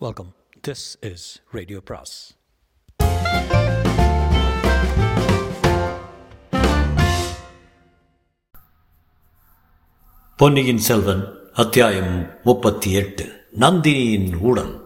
Welcome. This is Radio பிராஸ் பொன்னியின் செல்வன் அத்தியாயம் முப்பத்தி எட்டு. நந்தினியின் ஊடல்.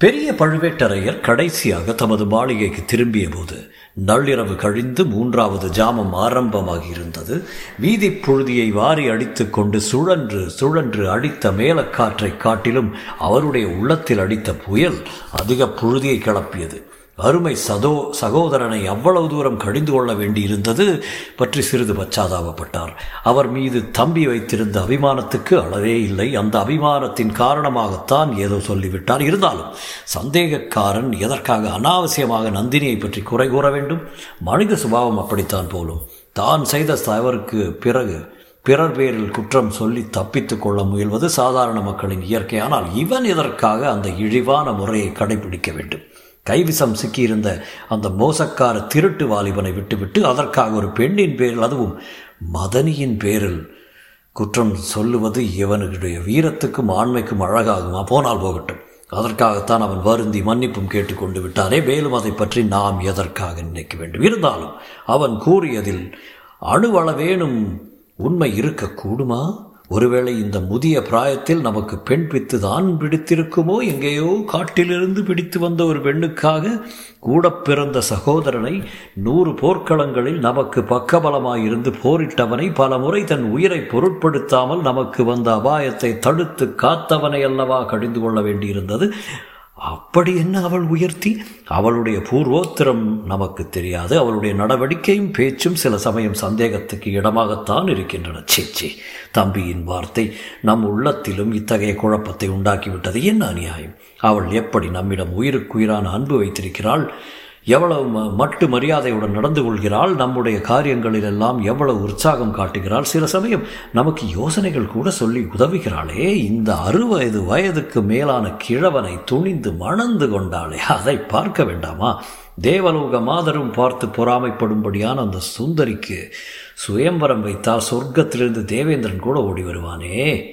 பெரிய பழுவேட்டரையர் கடைசியாக தமது மாளிகைக்கு திரும்பிய போது நள்ளிரவு கழிந்து மூன்றாவது ஜாமம் ஆரம்பமாகி இருந்தது வீதி புழுதியை வாரி அடித்து கொண்டு சுழன்று சுழன்று அடித்த மேலக்காற்றை காட்டிலும் அவருடைய உள்ளத்தில் அடித்த புயல் அதிக புழுதியை கிளப்பியது. அருமை சதோ சகோதரனை அவ்வளவு தூரம் கடிந்து கொள்ள வேண்டியிருந்தது பற்றி சிறிது பச்சாதாபப்பட்டார். அவர் மீது தம்பி வைத்திருந்த அபிமானத்துக்கு அளவே இல்லை. அந்த அபிமானத்தின் காரணமாகத்தான் ஏதோ சொல்லிவிட்டார். இருந்தாலும் சந்தேகக்காரன் எதற்காக அனாவசியமாக நந்தினியை பற்றி குறை கூற வேண்டும்? மனித சுபாவம் அப்படித்தான் போலும். தான் செய்த தவறுக்கு பிறகு பிறர் பேரில் குற்றம் சொல்லி தப்பித்துக் கொள்ள முயல்வது சாதாரண மக்களின் இயற்கை. ஆனால் இவன் இதற்காக அந்த இழிவான முறையை கடைபிடிக்க வேண்டும். கைவிசம் சிக்கியிருந்த அந்த மோசக்கார திருட்டு வாலிபனை விட்டுவிட்டு அதற்காக ஒரு பெண்ணின் பேரில் அதுவும் மதனியின் பேரில் குற்றம் சொல்லுவது இவனுடைய வீரத்துக்கும் ஆண்மைக்கும் அழகாகுமா? போனால் போகட்டும். அதற்காகத்தான் அவன் வருந்தி மன்னிப்பும் கேட்டுக்கொண்டு விட்டாரே மேலும் அதை பற்றி நாம் எதற்காக நினைக்க வேண்டும்? இருந்தாலும் அவன் கூறியதில் அணுவளவேனும் உண்மை இருக்கக்கூடுமா? ஒருவேளை இந்த முதிய பிராயத்தில் நமக்கு பெண் பித்து தான் பிடித்திருக்குமோ? எங்கேயோ காட்டிலிருந்து பிடித்து வந்த ஒரு பெண்ணுக்காக கூட பிறந்த சகோதரனை நூறு போர்க்களங்களில் நமக்கு பக்கபலமாயிருந்து போரிட்டவனை பல முறை தன் உயிரை பொருட்படுத்தாமல் நமக்கு வந்த அபாயத்தை தடுத்து காத்தவனை அல்லவா கடிந்து கொள்ள வேண்டியிருந்தது? அப்படி என்ன அவள் உயர்த்தி? அவளுடைய பூர்வோத்திரம் நமக்கு தெரியாது. அவளுடைய நடவடிக்கையும் பேச்சும் சில சமயம் சந்தேகத்துக்கு இடமாகத்தான் இருக்கின்றன. சேச்சே தம்பியின் வார்த்தை நம் உள்ளத்திலும் இத்தகைய குழப்பத்தை உண்டாக்கிவிட்டது. என்ன அநியாயம்? அவள் எப்படி நம்மிடம் உயிருக்குயிரான அன்பு வைத்திருக்கிறாள்? எவ்வளவு மட்டு மரியாதையுடன் நடந்து கொள்கிறாள் நம்முடைய காரியங்களில் எல்லாம் எவ்வளவு உற்சாகம் காட்டுகிறாள். சில சமயம் நமக்கு யோசனைகள் கூட சொல்லி உதவுகிறாளே. இந்த அறுவயது வயதுக்கு மேலான கிழவனை துணிந்து மணந்து கொண்டாளே. அதை பார்க்க வேண்டாமா? தேவலோக மாதரும் பார்த்து பொறாமைப்படும்படியான அந்த சுந்தரிக்கு சுயம்பரம் வைத்தால் சொர்க்கத்திலிருந்து தேவேந்திரன் கூட ஓடி வருவானே.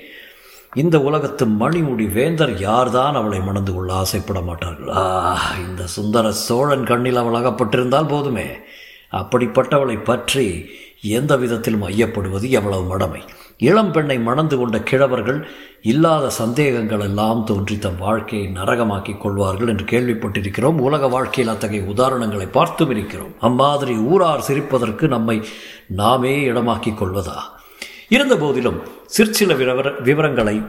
இந்த உலகத்து மணிமுடி வேந்தர் யார்தான் அவளை மணந்து கொள்ள ஆசைப்பட மாட்டார்கள்? ஆ இந்த சுந்தர சோழன் கண்ணில் அவள் அகப்பட்டிருந்தால் போதுமே. அப்படிப்பட்டவளை பற்றி எந்த விதத்திலும் ஐயப்படுவது எவ்வளவு மடமை? இளம் பெண்ணை மணந்து கொண்ட கிழவர்கள் இல்லாத சந்தேகங்கள் எல்லாம் தோன்றி தம் வாழ்க்கையை நரகமாக்கிக் கொள்வார்கள் என்று கேள்விப்பட்டிருக்கிறோம். உலக வாழ்க்கையில் அத்தகைய உதாரணங்களை பார்த்தும் இருக்கிறோம். அம்மாதிரி ஊரார் சிரிப்பதற்கு நம்மை நாமே இடமாக்கிக் கொள்வதா? இருந்த போதிலும் சிற்சில விவர விவரங்களை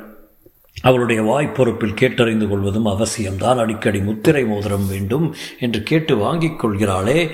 அவளுடைய வாய்ப்பொறுப்பில் கேட்டறிந்து கொள்வதும் அவசியம்தான். அடிக்கடி முத்திரை மோதிரம் வேண்டும் என்று கேட்டு வாங்கிக் கொள்கிறாளே.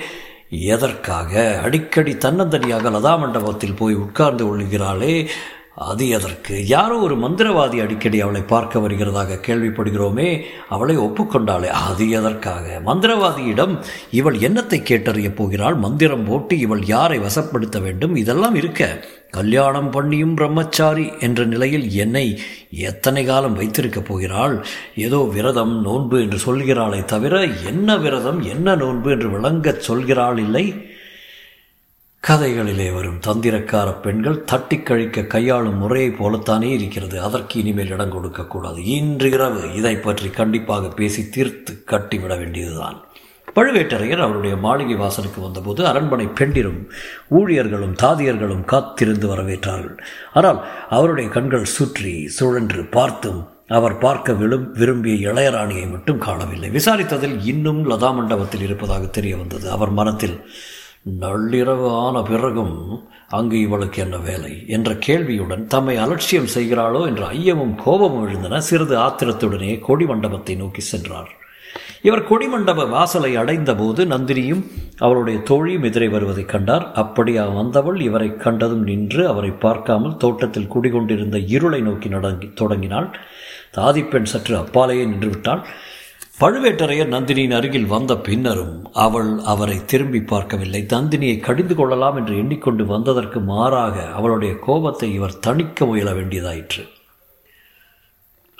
எதற்காக? அடிக்கடி தன்னந்தனியாக லதா மண்டபத்தில் போய் உட்கார்ந்து கொள்கிறாளே அது எதற்கு? யாரோ ஒரு மந்திரவாதி அடிக்கடி அவளை பார்க்க வருகிறதாக கேள்விப்படுகிறோமே. அவளை ஒப்புக்கொண்டாளே. அது எதற்காக? மந்திரவாதியிடம் இவள் என்னத்தை கேட்டறிய போகிறாள்? மந்திரம் போட்டு இவள் யாரை வசப்படுத்த வேண்டும்? இதெல்லாம் இருக்க கல்யாணம் பண்ணியும் பிரம்மச்சாரி என்ற நிலையில் என்னை எத்தனை காலம் வைத்திருக்கப் போகிறாள்? ஏதோ விரதம் நோன்பு என்று சொல்கிறாளே தவிர என்ன விரதம் என்ன நோன்பு என்று விளங்கச் சொல்கிறாள் இல்லை. கதைகளிலே வரும் தந்திரக்கார பெண்கள் தட்டி கழிக்க கையாளும் முறையைப் போலத்தானே இருக்கிறது. அதற்கு இனிமேல் இடம் கொடுக்கக்கூடாது இன்று இரவு இதை பற்றி கண்டிப்பாக பேசி தீர்த்து கட்டிவிட வேண்டியதுதான். பழுவேட்டரையர் அவருடைய மாளிகை வாசலுக்கு வந்தபோது அரண்மனை பெண்டிரும் ஊழியர்களும் தாதியர்களும் காத்திருந்து வரவேற்றார்கள். ஆனால் அவருடைய கண்கள் சுற்றி சுழன்று பார்த்தும் அவர் பார்க்க விழும் விரும்பிய இளையராணியை மட்டும் காணவில்லை. விசாரித்ததில் இன்னும் லதா மண்டபத்தில் இருப்பதாக தெரிய வந்தது. அவர் மனத்தில் நள்ளிரவு ஆன பிறகும் அங்கு இவளுக்கு என்ன வேலை? என்ற கேள்வியுடன் தம்மை அலட்சியம் செய்கிறாளோ? என்ற ஐயமும் கோபமும் எழுந்தன. சிறிது ஆத்திரத்துடனே கொடி மண்டபத்தை நோக்கி சென்றார். இவர் கொடிமண்டப வாசலை அடைந்தபோது நந்தினியும் அவருடைய தோழியும் எதிரே வருவதைக் கண்டார். அப்படி வந்தவள் இவரை கண்டதும் நின்று அவரை பார்க்காமல் தோட்டத்தில் குடிகொண்டிருந்த இருளை நோக்கி நடங்கி தொடங்கினாள். தாதிப்பெண் சற்று அப்பாலேயே நின்றுவிட்டாள். பழுவேட்டரையர் நந்தினியின் அருகில் வந்த பின்னரும் அவள் அவரை திரும்பி பார்க்கவில்லை. நந்தினியை கடிந்து கொள்ளலாம் என்று எண்ணிக்கொண்டு வந்ததற்கு மாறாக அவளுடைய கோபத்தை இவர் தணிக்க முயல வேண்டியதாயிற்று.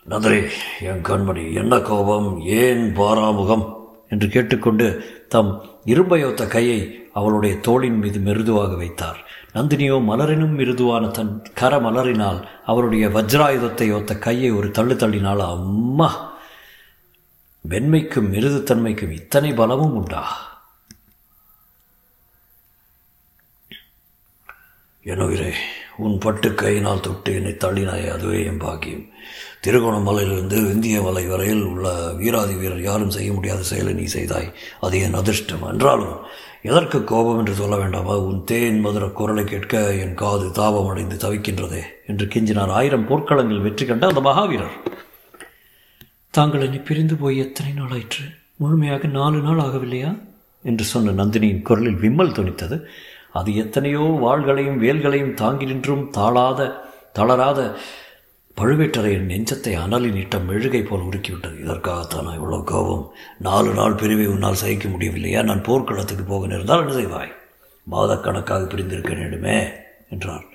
நந்திரி என் கண்மணி. என்ன கோபம்? ஏன் பாராமுகம்? என்று கேட்டுக்கொண்டு தம் இரும்பையொத்த கையை அவளுடைய தோளின் மீது மிருதுவாக வைத்தார். நந்தினியோ மலரினும் மிருதுவான தன் கர மலரினால் அவருடைய வஜ்ராயுதத்தை ஒத்த கையை ஒரு தள்ளு தள்ளினால் அம்மா! வெண்மைக்கும் மிருதுத்தன்மைக்கும் இத்தனை பலமும் உண்டா? எனவிரே உன் பட்டு கையினால் தொட்டு என்னை தள்ளினாய் அதுவே என் பாக்கியம். திருகோணமலையிலிருந்து இந்திய மலை வரையில் உள்ள வீராதி வீரர் யாரும் செய்ய முடியாத செயலை நீ செய்தாய். அது என் அதிர்ஷ்டம். என்றாலும் எதற்கு கோபம் என்று சொல்ல வேண்டாமா? உன் தேன் மதுர குரலை கேட்க என் காது தாபம் அடைந்து தவிக்கின்றதே என்று கெஞ்சினார் ஆயிரம் போர்க்களங்களில் வெற்றி கண்ட அந்த மகாவீரர். தாங்கள் என்னை பிரிந்து போய் எத்தனை நாள் ஆயிற்று முழுமையாக நாலு நாள் ஆகவில்லையா? என்று சொன்ன நந்தினியின் குரலில் விம்மல் துணித்தது அது எத்தனையோ வாள்களையும் வேல்களையும் தாங்கி நின்றும் தாழாத தளராத பழுவேட்டரையின் நெஞ்சத்தை அனலின் இட்ட மெழுகை போல் உருக்கிவிட்டது. இதற்காகத்தான் இவ்வளோ கோபம். நாலு நாள் பிரிவை உன்னால் சகிக்க முடியவில்லையா? நான் போர்க்களத்துக்கு போக நேர்ந்தால் என்ன செய்வாய்? மாதக்கணக்காக பிரிந்திருக்க வேண்டுமே என்றார்.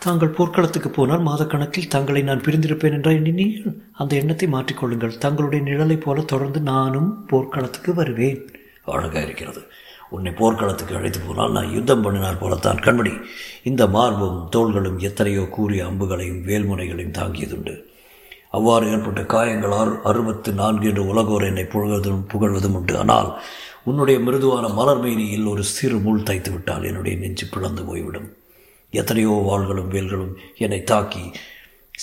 தாங்கள் போர்க்களத்துக்கு போனால் மாதக்கணக்கில் தங்களை நான் பிரிந்திருப்பேன் என்ற நீங்கள் அந்த எண்ணத்தை மாற்றிக்கொள்ளுங்கள். தங்களுடைய நிழலைப் போல தொடர்ந்து நானும் போர்க்களத்துக்கு வருவேன். அழகாக இருக்கிறது உன்னை போர்க்களத்துக்கு அழைத்து போனால் நான் யுத்தம் பண்ணினார் போலத்தான். கண்மணி இந்த மார்பும் தோள்களும் எத்தனையோ கூறிய அம்புகளையும் வேல்முனைகளையும் தாங்கியதுண்டு. அவ்வாறு ஏற்பட்ட காயங்களால் அறுபத்து நான்கு என்று உலகோர் என்னை புகழ்வதும் புகழ்வதும் உண்டு. ஆனால் உன்னுடைய மிருதுவான மலர் மேனியில் ஒரு சிறு முள் தைத்து விட்டால் என்னுடைய நெஞ்சு பிளந்து போய்விடும். எத்தனையோ வாள்களும் வேல்களும் என்னை தாக்கி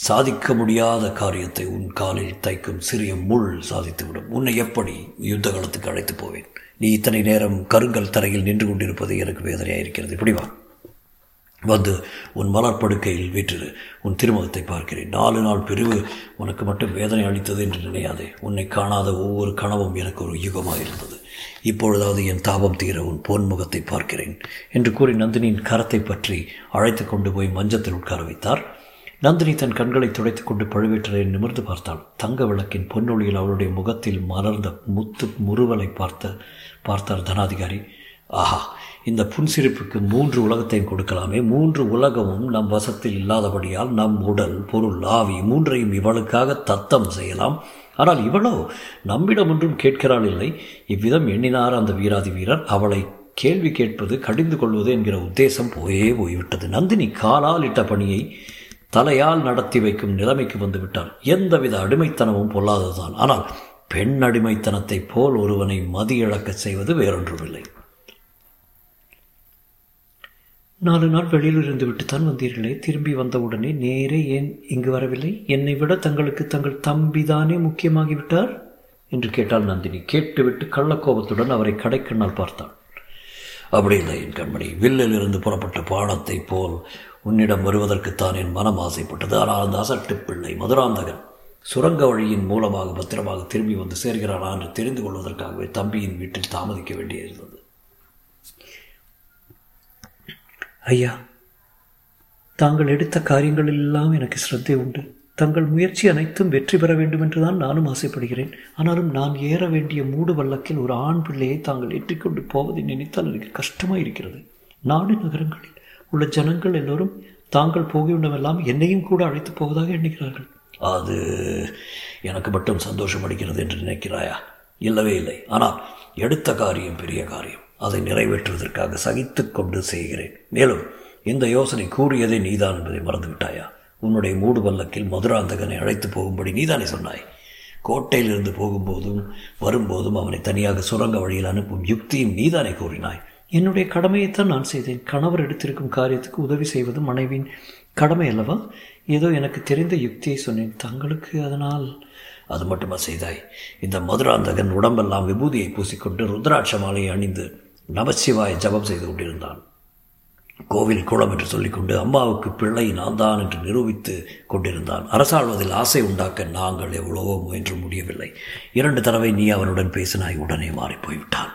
சாதிக்க முடியாத காரியத்தை உன் காலில் தைக்கும் சிறிய முள் சாதித்துவிடும். உன்னை எப்படி யுத்த காலத்துக்கு அழைத்து போவேன்? நீ இத்தனை நேரம் கருங்கல் தரையில் நின்று கொண்டிருப்பது எனக்கு வேதனையாக இருக்கிறது. இப்படி வா. வந்து உன் மலர்ப்படுக்கையில் வீற்றிரு. உன் திருமுகத்தை பார்க்கிறேன். நாலு நாள் பிரிவு உனக்கு மட்டும் வேதனை அளித்தது என்று நினையாதே. உன்னை காணாத ஒவ்வொரு கனவும் எனக்கு ஒரு யுகமாக இருந்தது. இப்பொழுதாவது என் தாபம் தீர உன் பொன்முகத்தை பார்க்கிறேன். என்று கூறி நந்தினியின் கரத்தை பற்றி அழைத்து கொண்டு போய் மஞ்சத்தில் உட்கார வைத்தார். நந்தினி தன் கண்களை துடைத்துக் கொண்டு பழுவேட்டரை நிமிர்ந்து பார்த்தாள். தங்க விளக்கின் பொன்னொழியில் அவளுடைய முகத்தில் மலர்ந்த முத்து முறுவலை பார்த்த பார்த்தார் தனாதிகாரி. ஆஹா இந்த புன்சிரிப்புக்கு மூன்று உலகத்தையும் கொடுக்கலாமே. மூன்று உலகமும் நம் வசத்தில் இல்லாதபடியால் நம் உடல் பொருள் ஆவி மூன்றையும் இவளுக்காக தத்தம் செய்யலாம். ஆனால் இவளோ நம்மிடம் ஒன்றும் கேட்கிறாள் இல்லை. இவ்விதம் எண்ணினார் அந்த வீராதி வீரர். அவளை கேள்வி கேட்பது கடிந்து கொள்வது என்கிற உத்தேசம் போயே போய்விட்டது. நந்தினி காலால் இட்ட பணியை தலையால் நடத்தி வைக்கும் நிலைமைக்கு வந்துவிட்டார். எந்தவித அடிமைத்தனமும் பொல்லாததுதான் ஆனால் பெண் அடிமைத்தனத்தைப் போல் ஒருவனை மதியிழக்க செய்வது வேறொன்றுமில்லை. நாலு நாள் வெளியில் இருந்து விட்டுத்தான் வந்தீர்களே. திரும்பி வந்தவுடனே நேரே ஏன் இங்கு வரவில்லை? என்னை விட தங்களுக்கு தங்கள் தம்பிதானே முக்கியமாகிவிட்டார்? என்று கேட்டாள் நந்தினி. கேட்டுவிட்டு கள்ளக்கோபத்துடன் அவரை கடைக்கண்ணால் பார்த்தாள். அப்படி இல்லை என் கண்மணி. வில்லில் இருந்து புறப்பட்ட பாடத்தைப் போல் உன்னிடம் வருவதற்குத்தான் என் மனம் ஆசைப்பட்டது. ஆனால் அந்த அசட்டு பிள்ளை மதுராந்தகன் சுரங்க வழியின் மூலமாக பத்திரமாக திரும்பி வந்து சேர்கிறானா என்று தெரிந்து கொள்வதற்காகவே தம்பியின் வீட்டில் தாமதிக்க வேண்டியிருந்தது. ஐயா தாங்கள் எடுத்த காரியங்களில் எல்லாம் எனக்கு சிரத்தை உண்டு. தங்கள் முயற்சி அனைத்தும் வெற்றி பெற வேண்டும் என்றுதான் நானும் ஆசைப்படுகிறேன். ஆனாலும் நான் ஏற வேண்டிய மூடு வல்லக்கில் ஒரு ஆண் பிள்ளையை தாங்கள் ஏற்றிக்கொண்டு போவதை நினைத்தால் எனக்கு கஷ்டமாக இருக்கிறது நாடு நகரங்களில் உள்ள ஜனங்கள் எல்லோரும் தாங்கள் போகிவிடமெல்லாம் என்னையும் கூட அழைத்து போவதாக எண்ணுகிறார்கள். அது எனக்கு மட்டும் சந்தோஷம் அளிக்கிறது என்று நினைக்கிறாயா? இல்லவே இல்லை. ஆனால் எடுத்த காரியம் பெரிய காரியம். அதை நிறைவேற்றுவதற்காக சகித்து கொண்டு செய்கிறேன். மேலும் இந்த யோசனை கூறியதே நீதான் என்பதை மறந்துவிட்டாயா? உன்னுடைய மூடு பல்லக்கில் மதுராந்தகனை அழைத்து போகும்படி நீதானே சொன்னாய். கோட்டையிலிருந்து போகும்போதும் வரும்போதும் அவனை தனியாக சுரங்க வழியில் அனுப்பும் யுக்தியும் நீதானே கூறினாய். என்னுடைய கடமையைத்தான் நான் செய்தேன். கணவர் எடுத்திருக்கும் காரியத்துக்கு உதவி செய்வது மனைவியின் கடமை அல்லவா? ஏதோ எனக்கு தெரிந்த யுக்தியை சொன்னேன். தங்களுக்கு அதனால் அது மட்டுமா செய்தாய்? இந்த மதுராந்தகன் உடம்பெல்லாம் விபூதியை பூசிக்கொண்டு ருத்ராட்ச மாலையை அணிந்து நமசிவாய் ஜபம் செய்து கொண்டிருந்தான். கோவில் குளம் என்று சொல்லிக்கொண்டு அம்மாவுக்கு பிள்ளை நான் தான் என்று நிரூபித்து கொண்டிருந்தான். அரசாழ்வதில் ஆசை உண்டாக்க நாங்கள் எவ்வளவோ முயன்று முடியவில்லை. இரண்டு தடவை நீ அவனுடன் பேசினாய் உடனே மாறி போய்விட்டான்.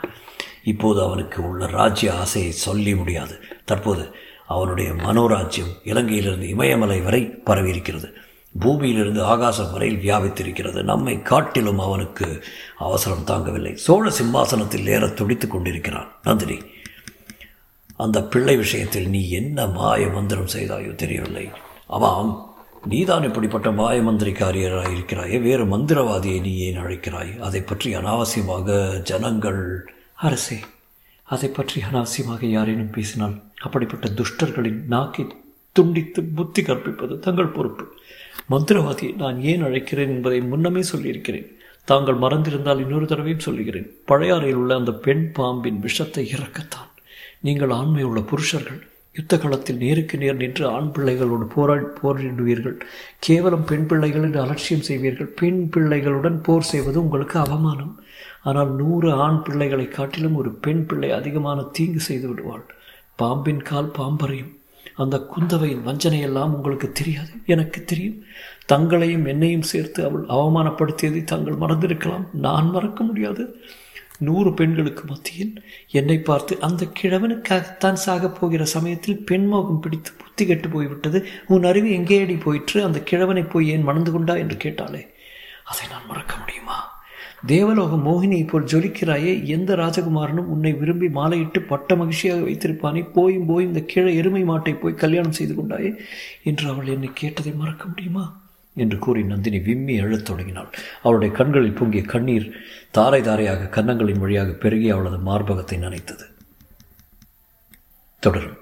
இப்போது அவனுக்கு உள்ள ராஜ்ய ஆசையை சொல்லி முடியாது. தற்போது அவனுடைய மனோராஜ்யம் இலங்கையிலிருந்து இமயமலை வரை பரவியிருக்கிறது. பூமியிலிருந்து ஆகாசம் வரையில் வியாபித்திருக்கிறது. நம்மை காட்டிலும் அவனுக்கு அவசரம் தாங்கவில்லை. சோழ சிம்மாசனத்தில் ஏற துடித்துக் கொண்டிருக்கிறான். நந்தினி அந்த பிள்ளை விஷயத்தில் நீ என்ன மாய மந்திரம் செய்தாயோ தெரியவில்லை. ஆமாம் நீதான் இப்படிப்பட்ட மாய மந்திரிக்காரியராக இருக்கிறாயே. வேறு மந்திரவாதியை நீ ஏன் அழைக்கிறாய்? அதை பற்றி அனாவசியமாக ஜனங்கள் அரசே அதை பற்றி அனாவசியமாக யாரேனும் பேசினால் அப்படிப்பட்ட துஷ்டர்களின் நாக்கை துண்டித்து புத்தி கற்பிப்பது தங்கள் பொறுப்பு. மந்திரவாதியை நான் ஏன் அழைக்கிறேன் என்பதை முன்னமே சொல்லியிருக்கிறேன். தாங்கள் மறந்திருந்தால் இன்னொரு தடவையும் சொல்லுகிறேன். பழையாறையில் உள்ள அந்த பெண் பாம்பின் விஷத்தை இறக்கத்தான். நீங்கள் ஆண்மை உள்ள புருஷர்கள் யுத்த காலத்தில் நேருக்கு நேர் நின்று ஆண் பிள்ளைகளோடு போராடி போரிடுவீர்கள் கேவலம் பெண் பிள்ளைகள் என்று அலட்சியம் செய்வீர்கள். பெண் பிள்ளைகளுடன் போர் செய்வது உங்களுக்கு அவமானம். ஆனால் நூறு ஆண் பிள்ளைகளை காட்டிலும் ஒரு பெண் பிள்ளை அதிகமான தீங்கு செய்து விடுவாள். பாம்பின் கால் பாம்பறையும். அந்த குந்தவையின் வஞ்சனையெல்லாம் உங்களுக்கு தெரியாது. எனக்கு தெரியும். தங்களையும் என்னையும் சேர்த்து அவள் அவமானப்படுத்தியதை தாங்கள் மறந்திருக்கலாம். நான் மறக்க முடியாது. நூறு பெண்களுக்கு மத்தியில் என்னை பார்த்து அந்த கிழவனுக்காகத்தான் சாகப் போகிற சமயத்தில் பெண்மோகம் பிடித்து புத்தி கெட்டு போய்விட்டது. உன் அறிவு எங்கேயடி போயிற்று? அந்த கிழவனை போய் ஏன் மணந்து கொண்டா? என்று கேட்டாளே. அதை நான் மறக்க முடியுமா? தேவலோக மோகினியை போல் ஜொலிக்கிறாயே எந்த ராஜகுமாரனும் உன்னை விரும்பி மாலையிட்டு பட்ட மகிழ்ச்சியாக வைத்திருப்பானே? போயும் போய் இந்த கீழே எருமை மாட்டை போய் கல்யாணம் செய்து கொண்டாயே? என்று அவள் என்னை கேட்டதை மறக்க முடியுமா? என்று கூறி நந்தினி விம்மி எழுத் தொடங்கினாள். அவளுடைய கண்களில் பொங்கிய கண்ணீர் தாரை தாரையாக கன்னங்களின் வழியாக பெருகி அவளது மார்பகத்தை நனைத்தது. தொடரும்.